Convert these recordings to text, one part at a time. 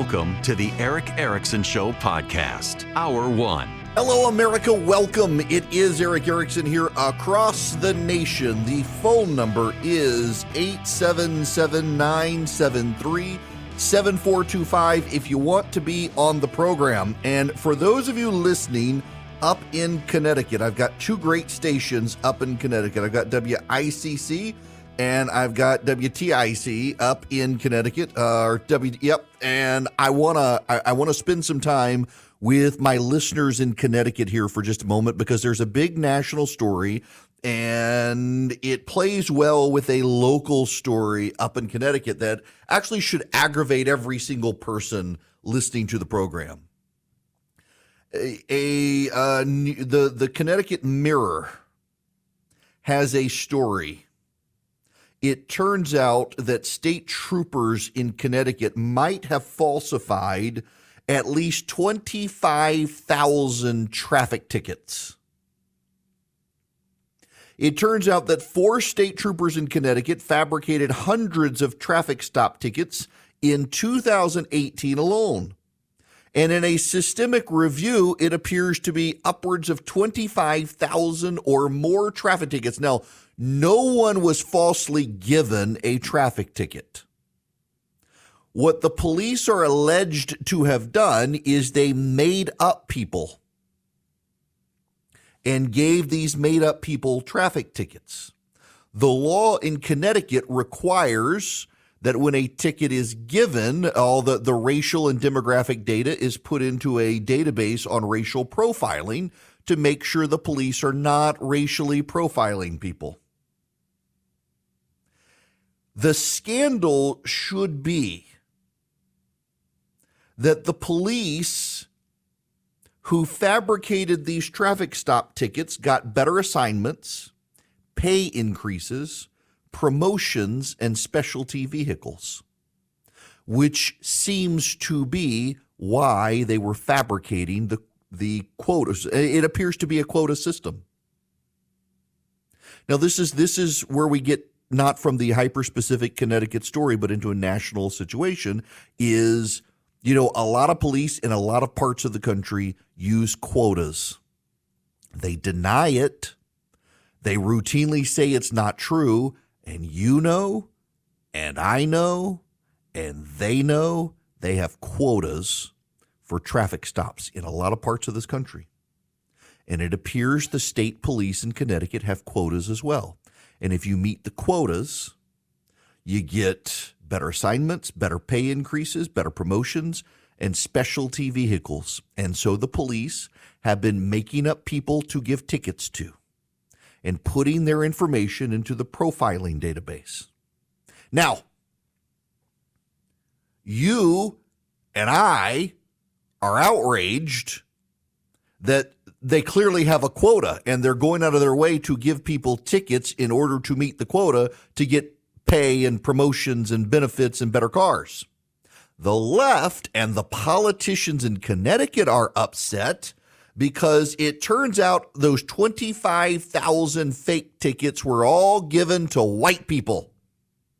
Welcome to the Erick Erickson Show podcast, Hour One. Hello, America. Welcome. It is Erick Erickson here across the nation. The phone number is 877 973 7425 if you want to be on the program. And for those of you listening up in Connecticut, I've got two great stations up in Connecticut. I've got WICC and I've got WTIC up in Connecticut, uh, or W. Yep, and I wanna I, I wanna spend some time with my listeners in Connecticut here for just a moment because there's a big national story and it plays well with a local story up in Connecticut that actually should aggravate every single person listening to the program. A, a uh, the the Connecticut Mirror has a story it turns out that state troopers in Connecticut might have falsified at least 25,000 traffic tickets. It turns out that four state troopers in Connecticut fabricated hundreds of traffic stop tickets in 2018 alone. And in a systemic review, it appears to be upwards of 25,000 or more traffic tickets. Now, no one was falsely given a traffic ticket. What the police are alleged to have done is they made up people and gave these made up people traffic tickets. The law in Connecticut requires that when a ticket is given, all the, the racial and demographic data is put into a database on racial profiling to make sure the police are not racially profiling people. The scandal should be that the police who fabricated these traffic stop tickets got better assignments, pay increases, promotions, and specialty vehicles, which seems to be why they were fabricating the, the quotas. It appears to be a quota system. Now, this is this is where we get not from the hyper specific Connecticut story, but into a national situation is, you know, a lot of police in a lot of parts of the country use quotas. They deny it. They routinely say it's not true. And you know, and I know, and they know they have quotas for traffic stops in a lot of parts of this country. And it appears the state police in Connecticut have quotas as well. And if you meet the quotas, you get better assignments, better pay increases, better promotions, and specialty vehicles. And so the police have been making up people to give tickets to and putting their information into the profiling database. Now, you and I are outraged that they clearly have a quota and they're going out of their way to give people tickets in order to meet the quota to get pay and promotions and benefits and better cars. The left and the politicians in Connecticut are upset because it turns out those 25,000 fake tickets were all given to white people.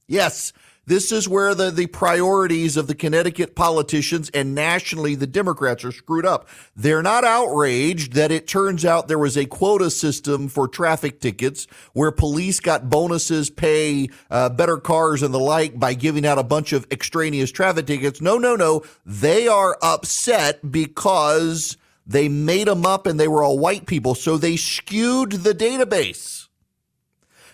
Yes, this is where the, the priorities of the Connecticut politicians and nationally the Democrats are screwed up. They're not outraged that it turns out there was a quota system for traffic tickets where police got bonuses, pay, uh, better cars and the like by giving out a bunch of extraneous traffic tickets. No, no, no. They are upset because they made them up and they were all white people. So they skewed the database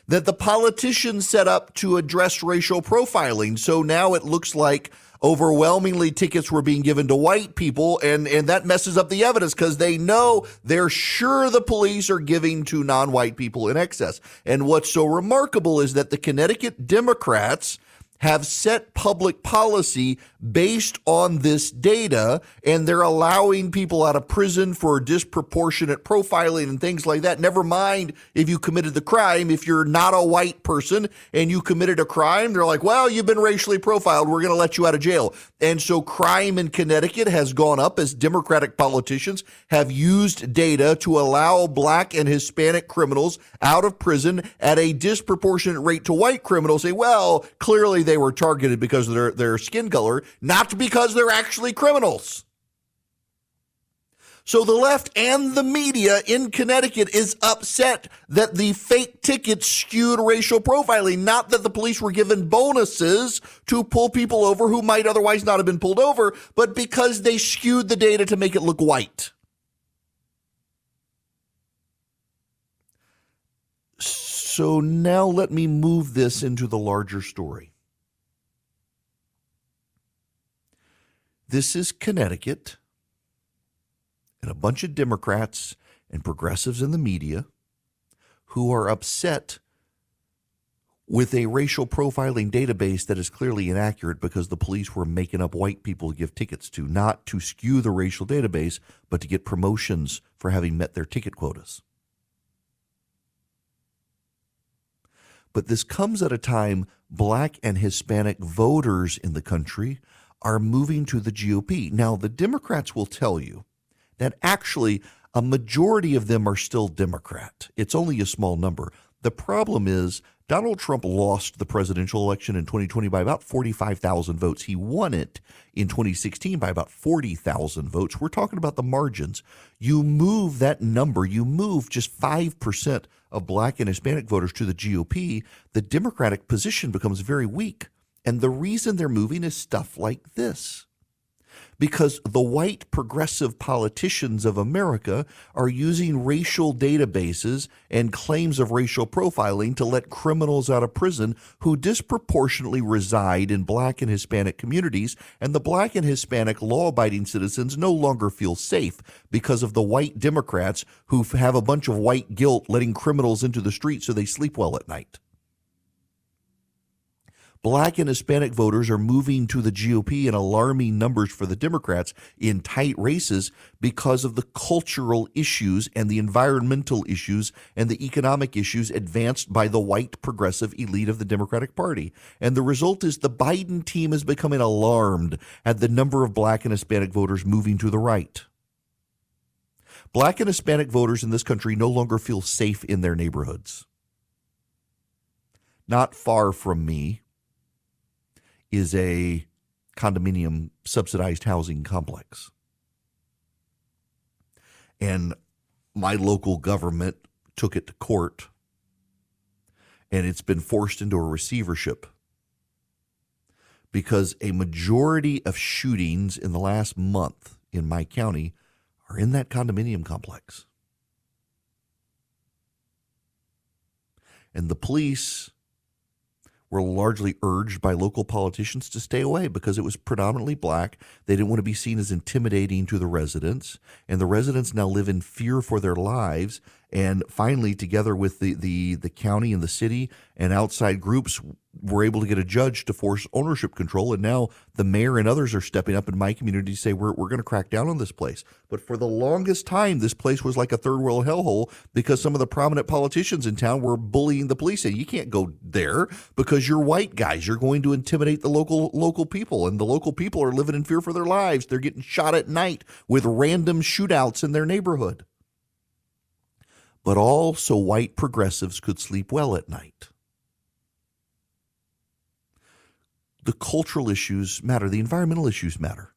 that the politicians set up to address racial profiling. So now it looks like overwhelmingly tickets were being given to white people, and, and that messes up the evidence because they know they're sure the police are giving to non white people in excess. And what's so remarkable is that the Connecticut Democrats have set public policy based on this data and they're allowing people out of prison for disproportionate profiling and things like that. Never mind if you committed the crime. If you're not a white person and you committed a crime, they're like, well, you've been racially profiled. We're going to let you out of jail. And so crime in Connecticut has gone up as Democratic politicians have used data to allow black and Hispanic criminals out of prison at a disproportionate rate to white criminals. Say, well, clearly they were targeted because of their, their skin color, not because they're actually criminals. So the left and the media in Connecticut is upset that the fake tickets skewed racial profiling, not that the police were given bonuses to pull people over who might otherwise not have been pulled over, but because they skewed the data to make it look white. So now let me move this into the larger story. This is Connecticut and a bunch of Democrats and progressives in the media who are upset with a racial profiling database that is clearly inaccurate because the police were making up white people to give tickets to, not to skew the racial database, but to get promotions for having met their ticket quotas. But this comes at a time black and Hispanic voters in the country are moving to the GOP. Now, the Democrats will tell you that actually a majority of them are still Democrat. It's only a small number. The problem is Donald Trump lost the presidential election in 2020 by about 45,000 votes. He won it in 2016 by about 40,000 votes. We're talking about the margins. You move that number, you move just 5% of black and Hispanic voters to the GOP, the Democratic position becomes very weak. And the reason they're moving is stuff like this. Because the white progressive politicians of America are using racial databases and claims of racial profiling to let criminals out of prison who disproportionately reside in black and Hispanic communities. And the black and Hispanic law abiding citizens no longer feel safe because of the white Democrats who have a bunch of white guilt letting criminals into the street so they sleep well at night. Black and Hispanic voters are moving to the GOP in alarming numbers for the Democrats in tight races because of the cultural issues and the environmental issues and the economic issues advanced by the white progressive elite of the Democratic Party. And the result is the Biden team is becoming alarmed at the number of black and Hispanic voters moving to the right. Black and Hispanic voters in this country no longer feel safe in their neighborhoods. Not far from me, is a condominium subsidized housing complex. And my local government took it to court and it's been forced into a receivership because a majority of shootings in the last month in my county are in that condominium complex. And the police were largely urged by local politicians to stay away because it was predominantly black. They didn't want to be seen as intimidating to the residents, and the residents now live in fear for their lives and finally, together with the, the, the county and the city and outside groups, were able to get a judge to force ownership control. And now the mayor and others are stepping up in my community to say, we're, we're going to crack down on this place. But for the longest time, this place was like a third world hellhole because some of the prominent politicians in town were bullying the police. And you can't go there because you're white guys. You're going to intimidate the local local people. And the local people are living in fear for their lives. They're getting shot at night with random shootouts in their neighborhood but also white progressives could sleep well at night. The cultural issues matter, the environmental issues matter.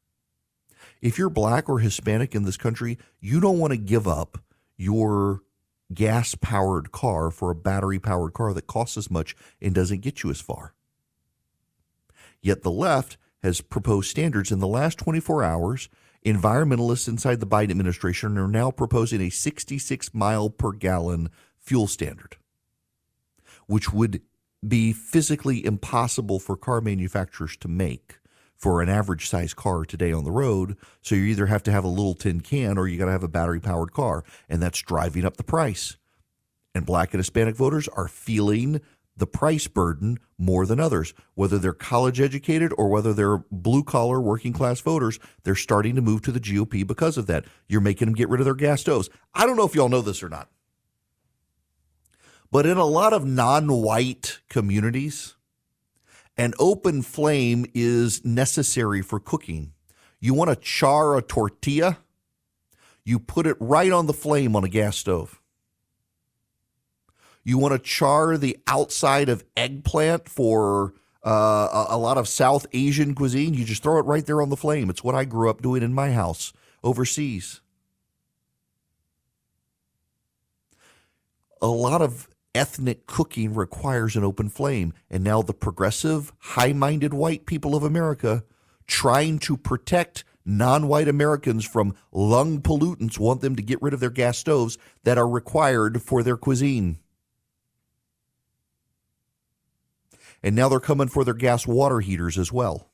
If you're black or Hispanic in this country, you don't want to give up your gas powered car for a battery powered car that costs as much and doesn't get you as far. Yet the left has proposed standards in the last 24 hours Environmentalists inside the Biden administration are now proposing a 66 mile per gallon fuel standard, which would be physically impossible for car manufacturers to make for an average size car today on the road. So you either have to have a little tin can or you got to have a battery powered car, and that's driving up the price. And black and Hispanic voters are feeling the price burden more than others. Whether they're college educated or whether they're blue collar working class voters, they're starting to move to the GOP because of that. You're making them get rid of their gas stoves. I don't know if y'all know this or not. But in a lot of non white communities, an open flame is necessary for cooking. You want to char a tortilla, you put it right on the flame on a gas stove. You want to char the outside of eggplant for uh, a, a lot of South Asian cuisine. You just throw it right there on the flame. It's what I grew up doing in my house overseas. A lot of ethnic cooking requires an open flame. And now the progressive, high minded white people of America trying to protect non white Americans from lung pollutants want them to get rid of their gas stoves that are required for their cuisine. And now they're coming for their gas water heaters as well.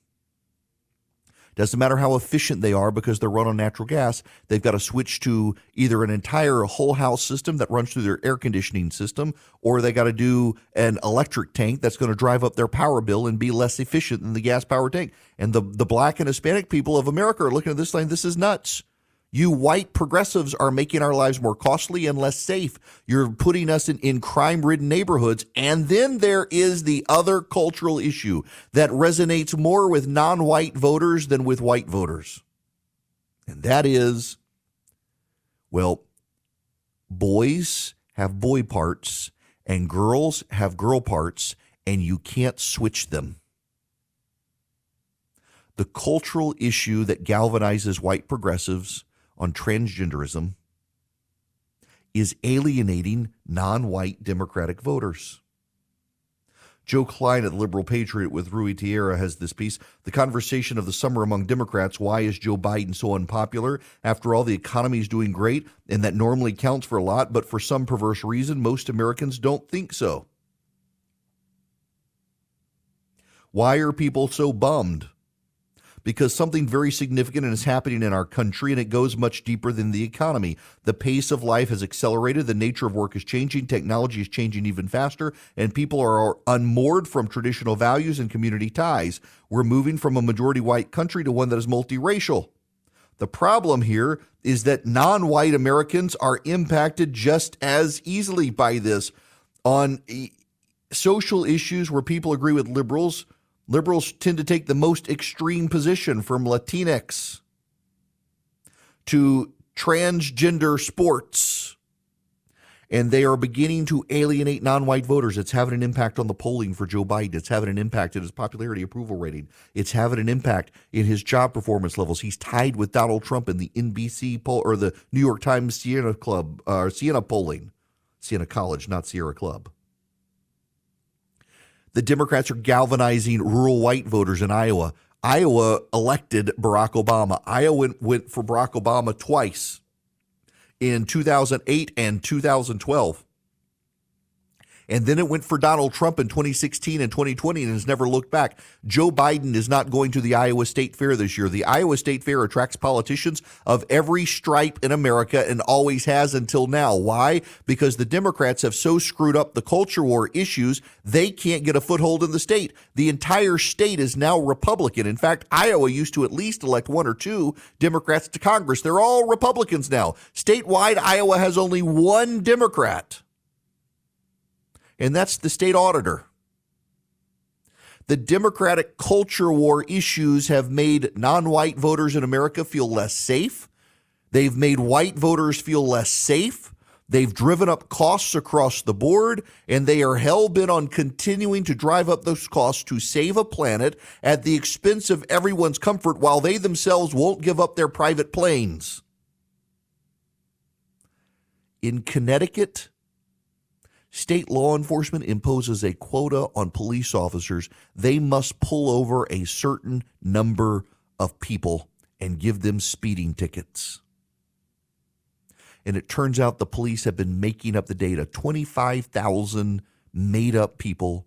Doesn't matter how efficient they are because they're run on natural gas. They've got to switch to either an entire whole house system that runs through their air conditioning system, or they got to do an electric tank that's going to drive up their power bill and be less efficient than the gas power tank. And the, the black and Hispanic people of America are looking at this saying, this is nuts. You white progressives are making our lives more costly and less safe. You're putting us in, in crime ridden neighborhoods. And then there is the other cultural issue that resonates more with non white voters than with white voters. And that is well, boys have boy parts and girls have girl parts, and you can't switch them. The cultural issue that galvanizes white progressives on transgenderism is alienating non white Democratic voters. Joe Klein at the Liberal Patriot with Ruy Teixeira has this piece. The conversation of the summer among Democrats why is Joe Biden so unpopular? After all, the economy is doing great, and that normally counts for a lot, but for some perverse reason, most Americans don't think so. Why are people so bummed? Because something very significant is happening in our country and it goes much deeper than the economy. The pace of life has accelerated, the nature of work is changing, technology is changing even faster, and people are unmoored from traditional values and community ties. We're moving from a majority white country to one that is multiracial. The problem here is that non white Americans are impacted just as easily by this. On social issues where people agree with liberals, Liberals tend to take the most extreme position from Latinx to transgender sports. And they are beginning to alienate non white voters. It's having an impact on the polling for Joe Biden. It's having an impact in his popularity approval rating. It's having an impact in his job performance levels. He's tied with Donald Trump in the NBC poll or the New York Times Siena Club, uh, Siena polling. Siena College, not Sierra Club the Democrats are galvanizing rural white voters in Iowa. Iowa elected Barack Obama. Iowa went, for Barack Obama twice in 2008 and 2012. And then it went for Donald Trump in 2016 and 2020 and has never looked back. Joe Biden is not going to the Iowa State Fair this year. The Iowa State Fair attracts politicians of every stripe in America and always has until now. Why? Because the Democrats have so screwed up the culture war issues, they can't get a foothold in the state. The entire state is now Republican. In fact, Iowa used to at least elect one or two Democrats to Congress. They're all Republicans now. Statewide, Iowa has only one Democrat and that's the state auditor. The Democratic culture war issues have made non white voters in America feel less safe. They've made white voters feel less safe. They've driven up costs across the board, and they are hell bent on continuing to drive up those costs to save a planet at the expense of everyone's comfort while they themselves won't give up their private planes. In Connecticut, State law enforcement imposes a quota on police officers. They must pull over a certain number of people and give them speeding tickets. And it turns out the police have been making up the data 25,000 made up people,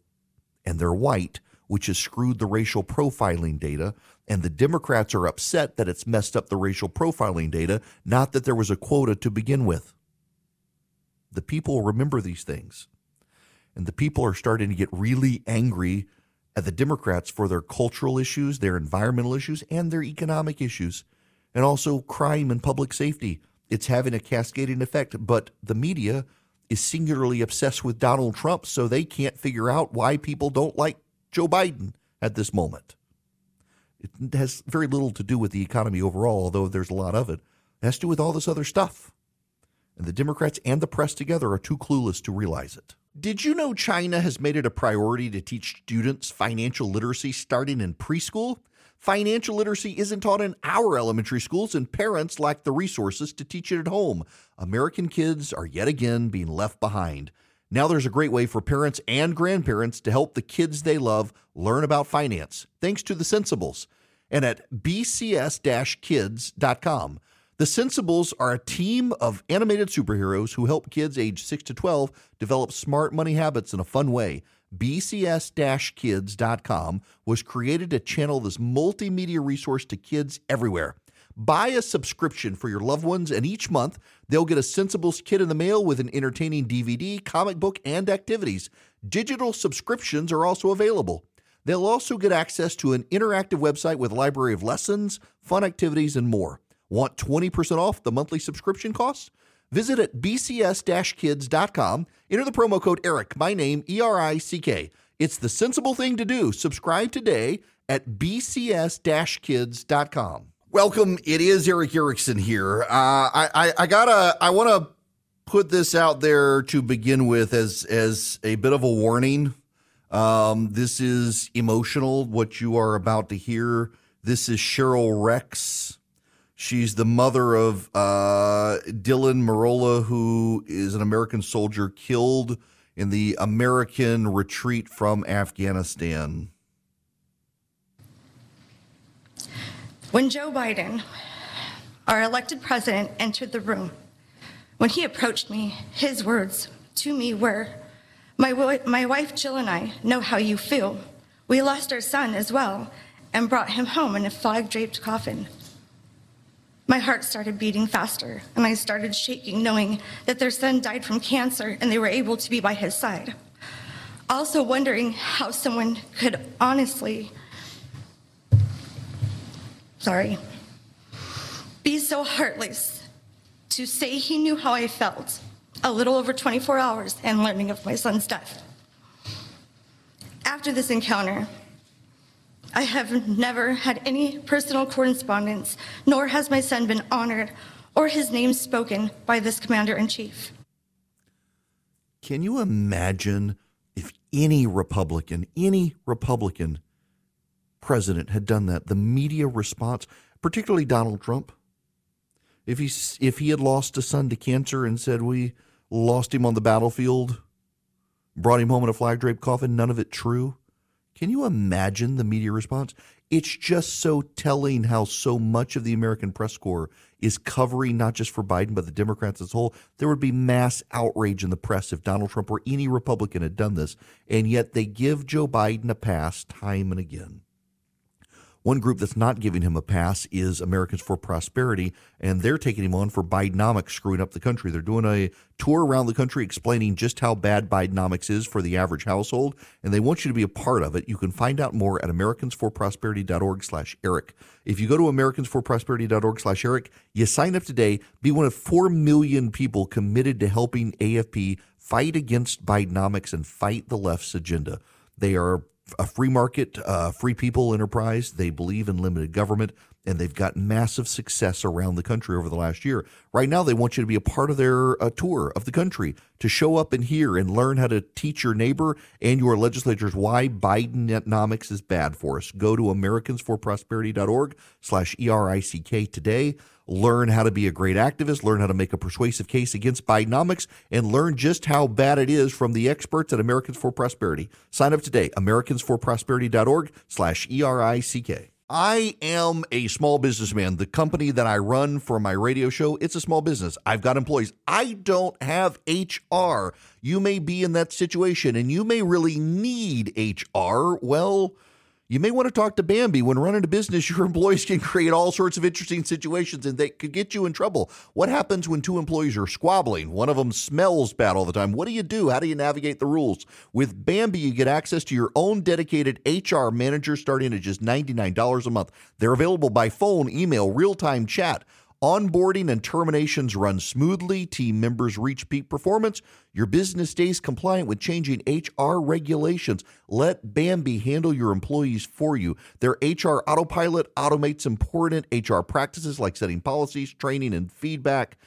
and they're white, which has screwed the racial profiling data. And the Democrats are upset that it's messed up the racial profiling data, not that there was a quota to begin with. The people remember these things. And the people are starting to get really angry at the Democrats for their cultural issues, their environmental issues, and their economic issues, and also crime and public safety. It's having a cascading effect. But the media is singularly obsessed with Donald Trump, so they can't figure out why people don't like Joe Biden at this moment. It has very little to do with the economy overall, although there's a lot of it. It has to do with all this other stuff. And the Democrats and the press together are too clueless to realize it. Did you know China has made it a priority to teach students financial literacy starting in preschool? Financial literacy isn't taught in our elementary schools, and parents lack the resources to teach it at home. American kids are yet again being left behind. Now there's a great way for parents and grandparents to help the kids they love learn about finance, thanks to the Sensibles. And at bcs kids.com, the Sensibles are a team of animated superheroes who help kids age 6 to 12 develop smart money habits in a fun way. BCS kids.com was created to channel this multimedia resource to kids everywhere. Buy a subscription for your loved ones, and each month they'll get a Sensibles kit in the mail with an entertaining DVD, comic book, and activities. Digital subscriptions are also available. They'll also get access to an interactive website with a library of lessons, fun activities, and more. Want 20% off the monthly subscription costs? Visit at bcs kids.com. Enter the promo code ERIC, my name, E R I C K. It's the sensible thing to do. Subscribe today at bcs kids.com. Welcome. It is Erick Erickson here. Uh, I, I, I gotta, I want to put this out there to begin with as as a bit of a warning. Um, this is emotional. What you are about to hear. This is Cheryl Rex. She's the mother of uh, Dylan Merola, who is an American soldier killed in the American retreat from Afghanistan. When Joe Biden, our elected president, entered the room, when he approached me, his words to me were, my, my wife Jill and I know how you feel. We lost our son as well and brought him home in a flag draped coffin. My heart started beating faster, and I started shaking, knowing that their son died from cancer and they were able to be by his side. Also, wondering how someone could honestly sorry, be so heartless to say he knew how I felt a little over 24 hours and learning of my son's death. After this encounter, I have never had any personal correspondence, nor has my son been honored or his name spoken by this commander in chief. Can you imagine if any Republican, any Republican president had done that, the media response, particularly Donald Trump, if he if he had lost a son to cancer and said we lost him on the battlefield, brought him home in a flag draped coffin, none of it true. Can you imagine the media response? It's just so telling how so much of the American press corps is covering not just for Biden, but the Democrats as a whole. There would be mass outrage in the press if Donald Trump or any Republican had done this. And yet they give Joe Biden a pass time and again. One group that's not giving him a pass is Americans for Prosperity, and they're taking him on for Bidenomics screwing up the country. They're doing a tour around the country explaining just how bad Bidenomics is for the average household, and they want you to be a part of it. You can find out more at americansforprosperity.org slash Eric. If you go to americansforprosperity.org slash Eric, you sign up today, be one of 4 million people committed to helping AFP fight against Bidenomics and fight the left's agenda. They are a free market, uh, free people enterprise. They believe in limited government, and they've got massive success around the country over the last year. Right now, they want you to be a part of their uh, tour of the country to show up and hear and learn how to teach your neighbor and your legislators why Bidenomics is bad for us. Go to americansforprosperity.org slash E-R-I-C-K today learn how to be a great activist, learn how to make a persuasive case against Bidenomics, and learn just how bad it is from the experts at Americans for Prosperity. Sign up today, americansforprosperity.org slash E-R-I-C-K. I am a small businessman. The company that I run for my radio show, it's a small business. I've got employees. I don't have HR. You may be in that situation and you may really need HR. Well, you may want to talk to Bambee. When running a business, your employees can create all sorts of interesting situations and they could get you in trouble. What happens when two employees are squabbling? One of them smells bad all the time. What do you do? How do you navigate the rules? With Bambee, you get access to your own dedicated HR manager starting at just $99 a month. They're available by phone, email, real time chat. Onboarding and terminations run smoothly. Team members reach peak performance. Your business stays compliant with changing HR regulations. Let Bambee handle your employees for you. Their HR autopilot automates important HR practices like setting policies, training, and feedback.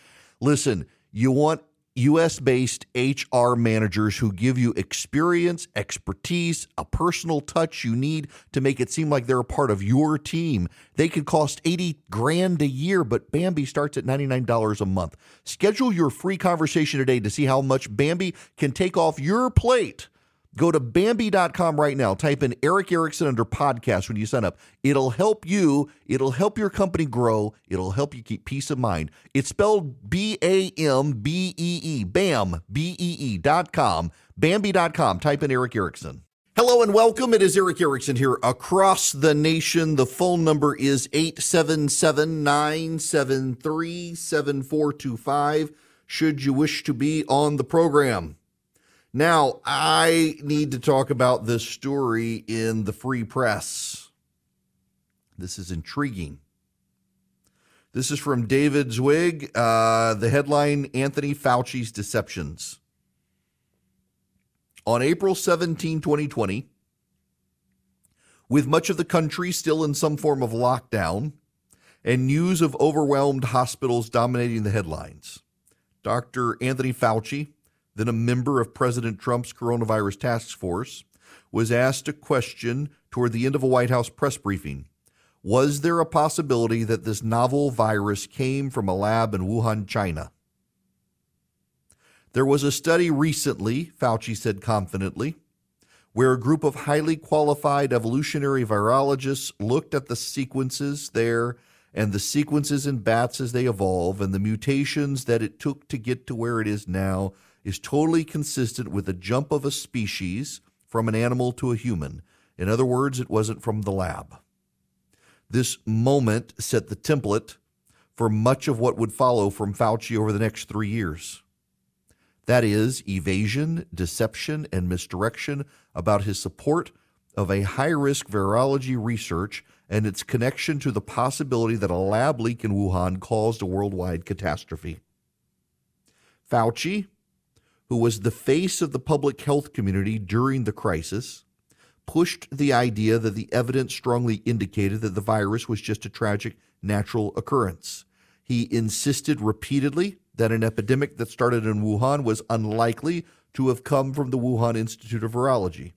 Listen, you want US based HR managers who give you experience, expertise, a personal touch you need to make it seem like they're a part of your team. They could cost 80 grand a year, but Bambee starts at $99 a month. Schedule your free conversation today to see how much Bambee can take off your plate. Go to Bambee.com right now. Type in Erick Erickson under podcast when you sign up. It'll help you. It'll help your company grow. It'll help you keep peace of mind. It's spelled B A M B E E. BAM, B E E dot com. Bambee.com. Type in Erick Erickson. Hello and welcome. It is Erick Erickson here across the nation. The phone number is 877 973 7425 should you wish to be on the program. Now, I need to talk about this story in the free press. This is intriguing. This is from David Zweig. Uh, the headline Anthony Fauci's Deceptions. On April 17, 2020, with much of the country still in some form of lockdown and news of overwhelmed hospitals dominating the headlines, Dr. Anthony Fauci, then a member of President Trump's coronavirus task force, was asked a question toward the end of a White House press briefing. Was there a possibility that this novel virus came from a lab in Wuhan, China? There was a study recently, Fauci said confidently, where a group of highly qualified evolutionary virologists looked at the sequences there and the sequences in bats as they evolve and the mutations that it took to get to where it is now is totally consistent with the jump of a species from an animal to a human. In other words, it wasn't from the lab. This moment set the template for much of what would follow from Fauci over the next three years. That is, evasion, deception, and misdirection about his support of a high risk virology research and its connection to the possibility that a lab leak in Wuhan caused a worldwide catastrophe. Fauci, who was the face of the public health community during the crisis, pushed the idea that the evidence strongly indicated that the virus was just a tragic natural occurrence. He insisted repeatedly that an epidemic that started in Wuhan was unlikely to have come from the Wuhan Institute of Virology.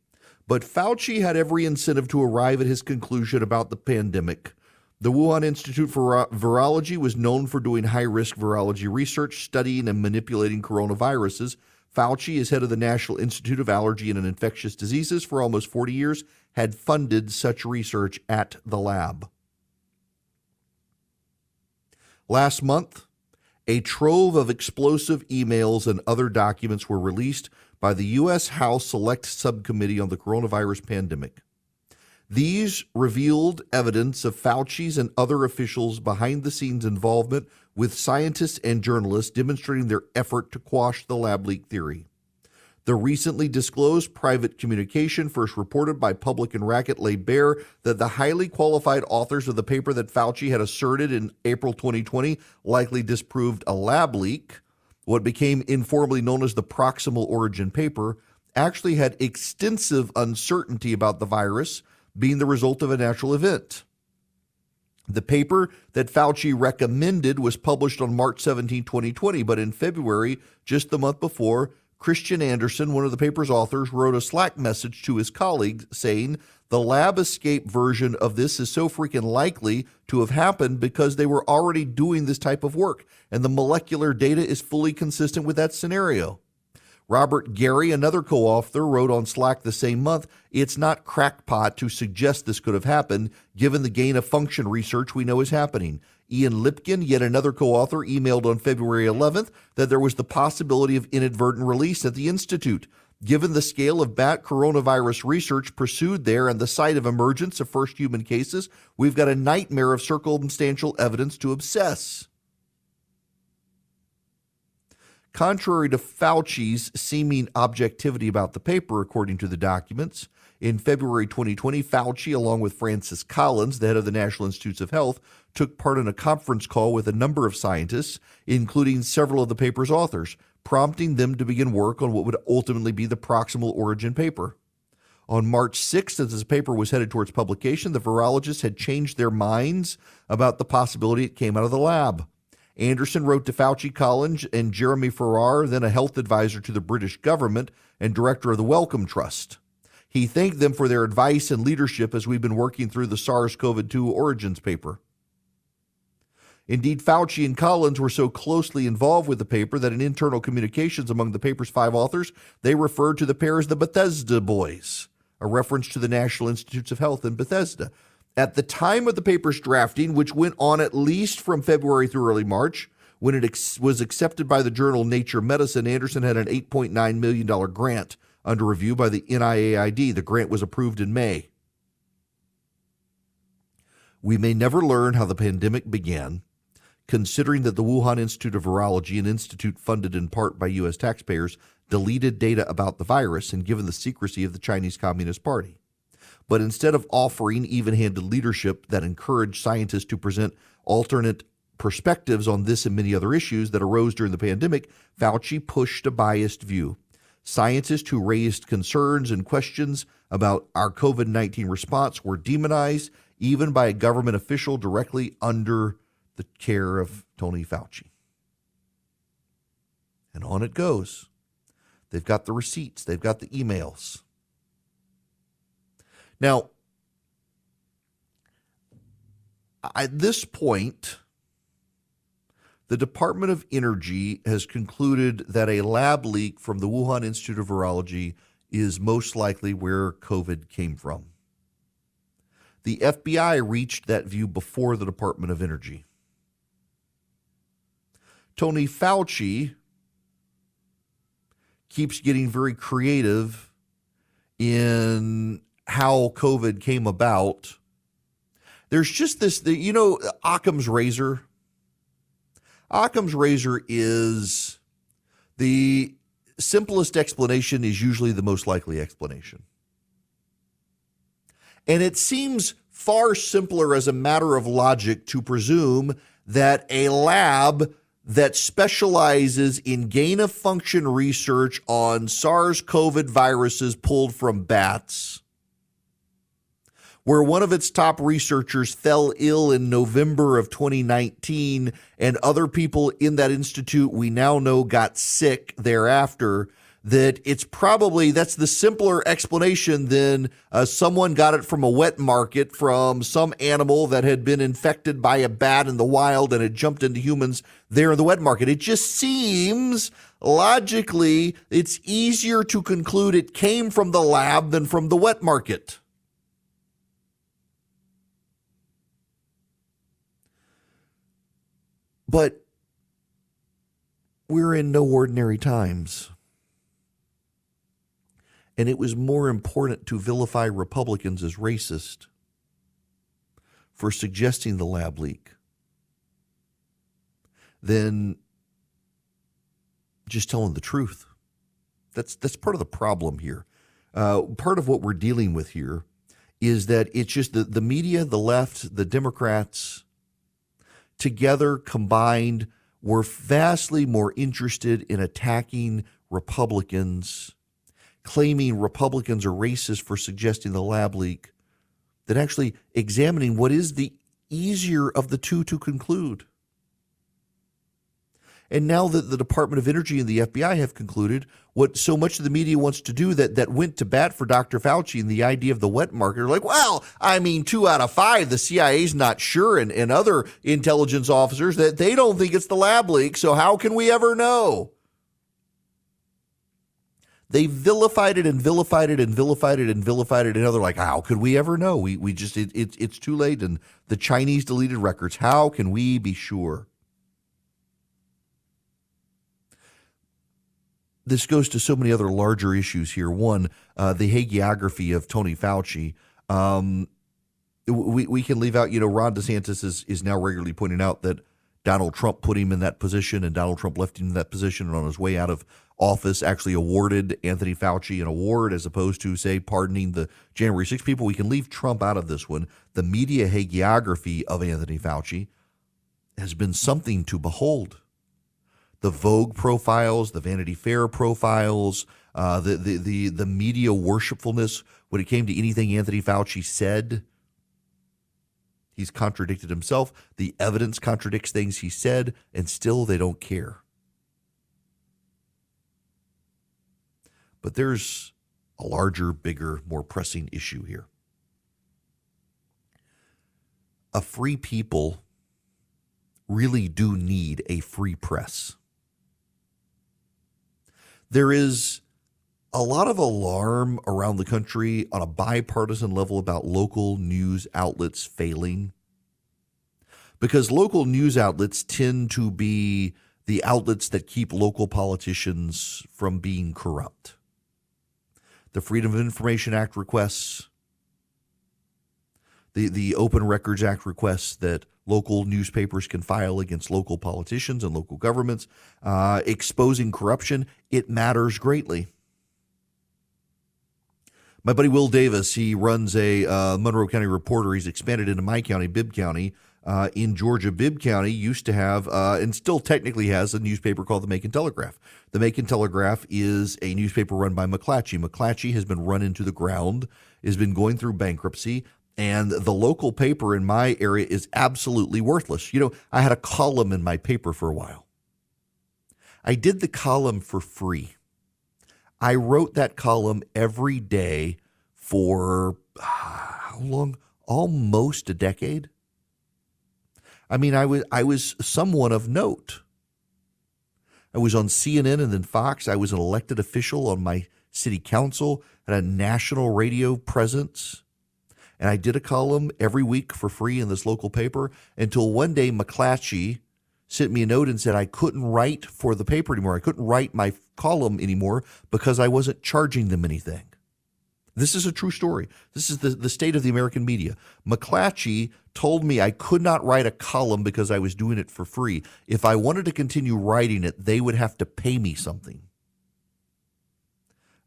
But Fauci had every incentive to arrive at his conclusion about the pandemic. The Wuhan Institute for Virology was known for doing high risk virology research, studying and manipulating coronaviruses, Fauci is head of the National Institute of Allergy and Infectious Diseases for almost 40 years, had funded such research at the lab. Last month, a trove of explosive emails and other documents were released by the U.S. House Select Subcommittee on the Coronavirus Pandemic. These revealed evidence of Fauci's and other officials' behind the scenes involvement with scientists and journalists demonstrating their effort to quash the lab leak theory. The recently disclosed private communication, first reported by Public and Racket, laid bare that the highly qualified authors of the paper that Fauci had asserted in April 2020 likely disproved a lab leak, what became informally known as the proximal origin paper, actually had extensive uncertainty about the virus being the result of a natural event. The paper that Fauci recommended was published on March 17, 2020, but in February, just the month before, Kristian Andersen, one of the paper's authors, wrote a Slack message to his colleagues saying the lab escape version of this is so freaking likely to have happened because they were already doing this type of work, and the molecular data is fully consistent with that scenario. Robert Garry, another co author, wrote on Slack the same month It's not crackpot to suggest this could have happened, given the gain of function research we know is happening. Ian Lipkin, yet another co author, emailed on February 11th that there was the possibility of inadvertent release at the Institute. Given the scale of bat coronavirus research pursued there and the site of emergence of first human cases, we've got a nightmare of circumstantial evidence to obsess. Contrary to Fauci's seeming objectivity about the paper, according to the documents, in February 2020, Fauci, along with Francis Collins, the head of the National Institutes of Health, took part in a conference call with a number of scientists, including several of the paper's authors, prompting them to begin work on what would ultimately be the proximal origin paper. On March 6th, as the paper was headed towards publication, the virologists had changed their minds about the possibility it came out of the lab. Andersen wrote to Fauci Collins and Jeremy Farrar, then a health advisor to the British government and director of the Wellcome Trust. He thanked them for their advice and leadership as we've been working through the SARS CoV 2 origins paper. Indeed, Fauci and Collins were so closely involved with the paper that in internal communications among the paper's five authors, they referred to the pair as the Bethesda Boys, a reference to the National Institutes of Health in Bethesda. At the time of the paper's drafting, which went on at least from February through early March, when it ex- was accepted by the journal Nature Medicine, Andersen had an $8.9 million grant under review by the NIAID. The grant was approved in May. We may never learn how the pandemic began, considering that the Wuhan Institute of Virology, an institute funded in part by U.S. taxpayers, deleted data about the virus and given the secrecy of the Chinese Communist Party. But instead of offering even handed leadership that encouraged scientists to present alternate perspectives on this and many other issues that arose during the pandemic, Fauci pushed a biased view. Scientists who raised concerns and questions about our COVID 19 response were demonized, even by a government official directly under the care of Tony Fauci. And on it goes. They've got the receipts, they've got the emails. Now, at this point, the Department of Energy has concluded that a lab leak from the Wuhan Institute of Virology is most likely where COVID came from. The FBI reached that view before the Department of Energy. Tony Fauci keeps getting very creative in how COVID came about. There's just this, you know, Occam's razor. Occam's razor is the simplest explanation is usually the most likely explanation. And it seems far simpler as a matter of logic to presume that a lab that specializes in gain of function research on SARS CoV viruses pulled from bats, where one of its top researchers fell ill in November of 2019, and other people in that institute we now know got sick thereafter that it's probably that's the simpler explanation than uh, someone got it from a wet market from some animal that had been infected by a bat in the wild and had jumped into humans there in the wet market. It just seems logically it's easier to conclude it came from the lab than from the wet market. But we're in no ordinary times and it was more important to vilify Republicans as racist for suggesting the lab leak than just telling the truth. That's that's part of the problem here. Uh, part of what we're dealing with here is that it's just the, the media, the left, the Democrats, together combined, were vastly more interested in attacking Republicans claiming Republicans are racist for suggesting the lab leak than actually examining what is the easier of the two to conclude. And now that the Department of Energy and the FBI have concluded what so much of the media wants to do that, that went to bat for Dr. Fauci and the idea of the wet market are like, well, I mean, two out of five, the CIA's not sure, and, and other intelligence officers that they don't think it's the lab leak. So how can we ever know? they vilified it and vilified it and vilified it and vilified it. And they're like, how could we ever know? We we just it, it it's too late. And the Chinese deleted records. How can we be sure? This goes to so many other larger issues here. One, uh, the hagiography of Tony Fauci. Um, we we can leave out. You know, Ron DeSantis is is now regularly pointing out that Donald Trump put him in that position, and Donald Trump left him in that position, and on his way out of office, actually awarded Anthony Fauci an award as opposed to, say, pardoning the January 6 people. We can leave Trump out of this one. The media hagiography of Anthony Fauci has been something to behold. The Vogue profiles, the Vanity Fair profiles, uh, the, the the the media worshipfulness when it came to anything Anthony Fauci said He's contradicted himself. The evidence contradicts things he said, and still they don't care. But there's a larger, bigger, more pressing issue here. A free people really do need a free press. There is a lot of alarm around the country on a bipartisan level about local news outlets failing because local news outlets tend to be the outlets that keep local politicians from being corrupt. The Freedom of Information Act requests, the, the Open Records Act requests that local newspapers can file against local politicians and local governments, uh, exposing corruption, it matters greatly my buddy Will Davis, he runs a uh, Monroe County Reporter. He's expanded into my county, Bibb County. Uh, in Georgia, Bibb County used to have, uh, and still technically has, a newspaper called the Macon Telegraph. The Macon Telegraph is a newspaper run by McClatchy. McClatchy has been run into the ground, has been going through bankruptcy, and the local paper in my area is absolutely worthless. You know, I had a column in my paper for a while. I did the column for free. I wrote that column every day for ah, how long? Almost a decade. I mean, I was I was someone of note. I was on CNN and then Fox. I was an elected official on my city council, had a national radio presence. And I did a column every week for free in this local paper until one day McClatchy sent me a note and said I couldn't write for the paper anymore. I couldn't write my column anymore because I wasn't charging them anything. This is a true story. This is the, the state of the American media. McClatchy told me I could not write a column because I was doing it for free. If I wanted to continue writing it, they would have to pay me something.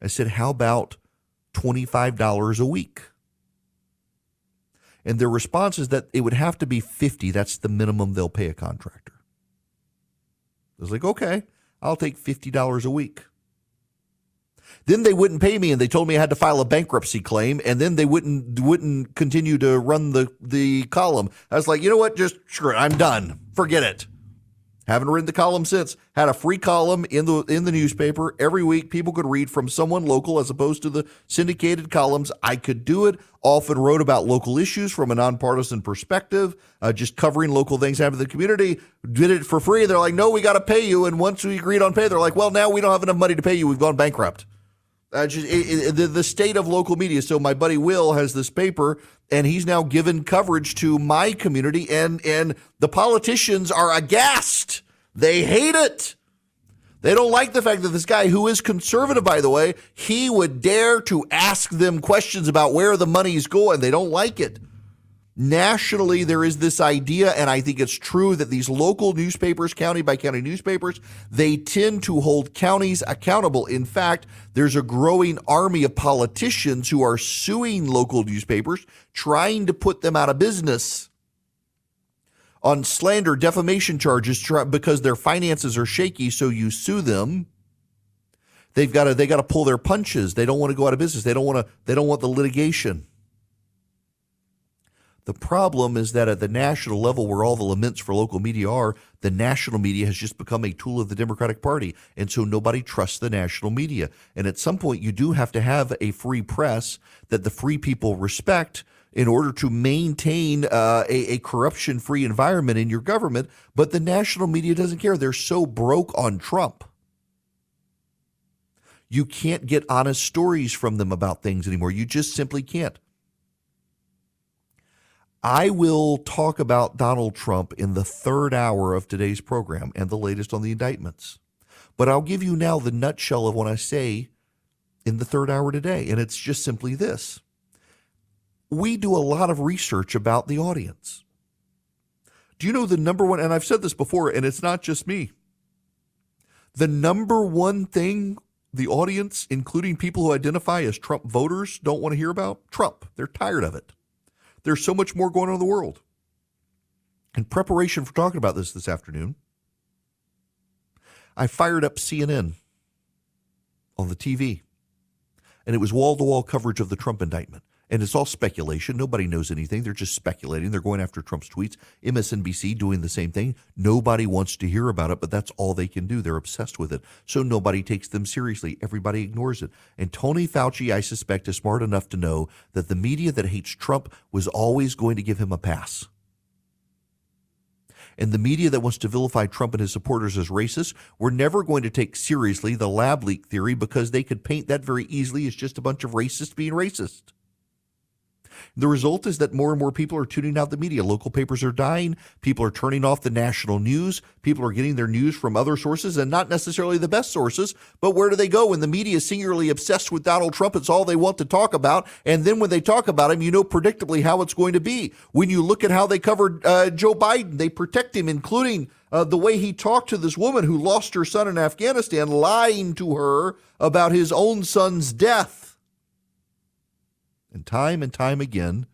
I said, How about $25 a week? And their response is that it would have to be 50. That's the minimum they'll pay a contractor. I was like, okay, I'll take $50 a week. Then they wouldn't pay me and they told me I had to file a bankruptcy claim and then they wouldn't wouldn't continue to run the the column. I was like, "You know what? Just screw it. I'm done. Forget it." Haven't written the column since. Had a free column in the in the newspaper every week. People could read from someone local as opposed to the syndicated columns. I could do it. Often wrote about local issues from a nonpartisan perspective, uh, just covering local things happening in the community. Did it for free. They're like, no, we got to pay you. And once we agreed on pay, they're like, well, now we don't have enough money to pay you. We've gone bankrupt. Uh, just it, it, the, the state of local media. So my buddy Will has this paper, and he's now given coverage to my community, and and the politicians are aghast. They hate it. They don't like the fact that this guy, who is conservative, by the way, he would dare to ask them questions about where the money is going. They don't like it. Nationally, there is this idea, and I think it's true, that these local newspapers, county by county newspapers, they tend to hold counties accountable. In fact, there's a growing army of politicians who are suing local newspapers, trying to put them out of business on slander, defamation charges because their finances are shaky. So you sue them. They've got to they got to pull their punches. They don't want to go out of business. They don't want to. They don't want the litigation. The problem is that at the national level, where all the laments for local media are, the national media has just become a tool of the Democratic Party. And so nobody trusts the national media. And at some point, you do have to have a free press that the free people respect in order to maintain uh, a, a corruption free environment in your government. But the national media doesn't care. They're so broke on Trump. You can't get honest stories from them about things anymore. You just simply can't. I will talk about Donald Trump in the third hour of today's program and the latest on the indictments. But I'll give you now the nutshell of what I say in the third hour today. And it's just simply this we do a lot of research about the audience. Do you know the number one, and I've said this before, and it's not just me. The number one thing the audience, including people who identify as Trump voters, don't want to hear about? Trump. They're tired of it. There's so much more going on in the world. In preparation for talking about this this afternoon, I fired up CNN on the TV, and it was wall to wall coverage of the Trump indictment. And it's all speculation. Nobody knows anything. They're just speculating. They're going after Trump's tweets. MSNBC doing the same thing. Nobody wants to hear about it, but that's all they can do. They're obsessed with it. So nobody takes them seriously. Everybody ignores it. And Tony Fauci, I suspect, is smart enough to know that the media that hates Trump was always going to give him a pass. And the media that wants to vilify Trump and his supporters as racist were never going to take seriously the lab leak theory because they could paint that very easily as just a bunch of racists being racist. The result is that more and more people are tuning out the media. Local papers are dying. People are turning off the national news. People are getting their news from other sources and not necessarily the best sources. But where do they go when the media is singularly obsessed with Donald Trump? It's all they want to talk about. And then when they talk about him, you know predictably how it's going to be. When you look at how they covered uh, Joe Biden, they protect him, including uh, the way he talked to this woman who lost her son in Afghanistan, lying to her about his own son's death. And time and time again,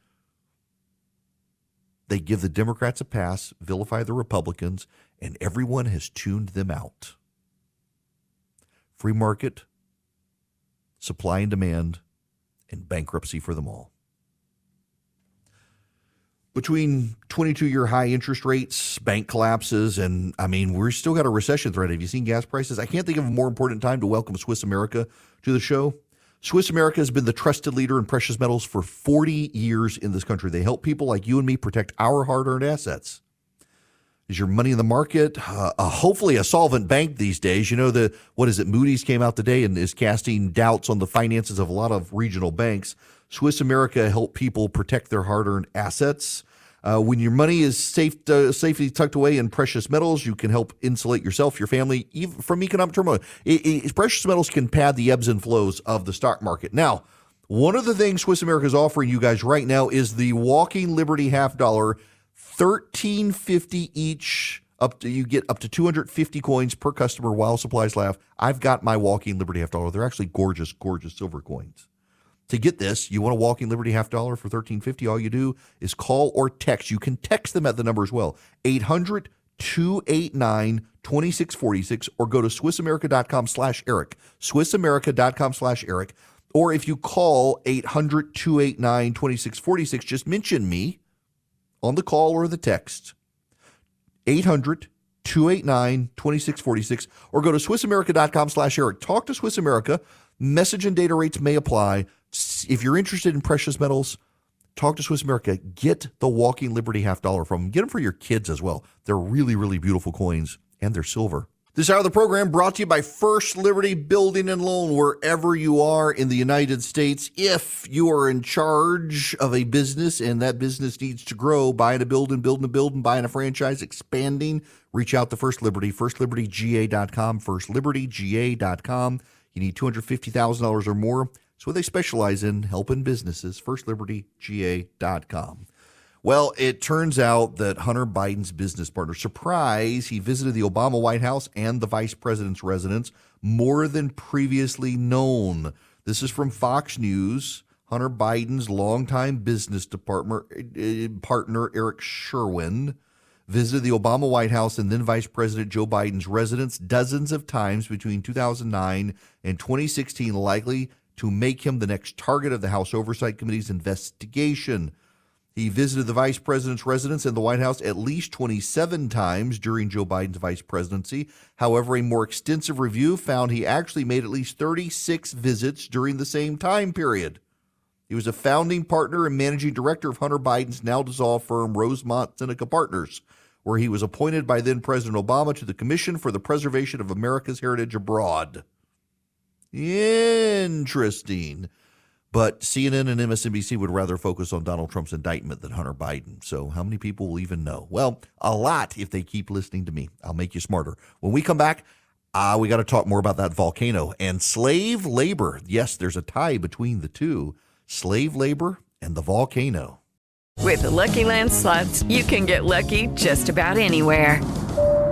they give the Democrats a pass, vilify the Republicans, and everyone has tuned them out. Free market, supply and demand, and bankruptcy for them all. Between 22 year high interest rates, bank collapses, and I mean, we're still got a recession threat. Have you seen gas prices? I can't think of a more important time to welcome Swiss America to the show. Swiss America has been the trusted leader in precious metals for 40 years in this country. They help people like you and me protect our hard earned assets. Is your money in the market? Uh, uh, hopefully, a solvent bank these days. You know, the what is it? Moody's came out today and is casting doubts on the finances of a lot of regional banks. Swiss America help people protect their hard earned assets. Uh, when your money is safe, uh, safely tucked away in precious metals, you can help insulate yourself, your family, even from economic turmoil. It, it, precious metals can pad the ebbs and flows of the stock market. Now, one of the things Swiss America is offering you guys right now is the Walking Liberty half dollar, thirteen fifty each. Up to you get up to 250 coins per customer while supplies last. I've got my Walking Liberty half dollar. They're actually gorgeous, gorgeous silver coins. To get this, you want a Walking Liberty half dollar for thirteen fifty. All you do is call or text. You can text them at the number as well 800 289 2646 or go to SwissAmerica.com slash Eric. SwissAmerica.com slash Eric. Or if you call 800 289 2646, just mention me on the call or the text. 800 289 2646 or go to SwissAmerica.com slash Eric. Talk to Swiss America. Message and data rates may apply if you're interested in precious metals, talk to Swiss America. Get the Walking Liberty half dollar from them. Get them for your kids as well. They're really, really beautiful coins and they're silver. This hour of the program brought to you by First Liberty Building and Loan, wherever you are in the United States. If you are in charge of a business and that business needs to grow, buying a building, building a building, buying a franchise, expanding, reach out to First Liberty, firstlibertyga.com, firstlibertyga.com. You need $250,000 or more. So they specialize in helping businesses. FirstLibertyGA.com. Well, it turns out that Hunter Biden's business partner, surprise, he visited the Obama White House and the vice president's residence more than previously known. This is from Fox News. Hunter Biden's longtime business department uh, partner, Eric Schwerin, visited the Obama White House and then Vice President Joe Biden's residence dozens of times between 2009 and 2016, likely to make him the next target of the House Oversight Committee's investigation. He visited the vice president's residence in the White House at least 27 times during Joe Biden's vice presidency. However, a more extensive review found he actually made at least 36 visits during the same time period. He was a founding partner and managing director of Hunter Biden's now dissolved firm Rosemont Seneca Partners, where he was appointed by then President Obama to the Commission for the Preservation of America's Heritage Abroad. Interesting. But CNN and MSNBC would rather focus on Donald Trump's indictment than Hunter Biden. So, how many people will even know? Well, a lot if they keep listening to me. I'll make you smarter. When we come back, uh, we got to talk more about that volcano and slave labor. Yes, there's a tie between the two slave labor and the volcano. With the Lucky Land slots, you can get lucky just about anywhere.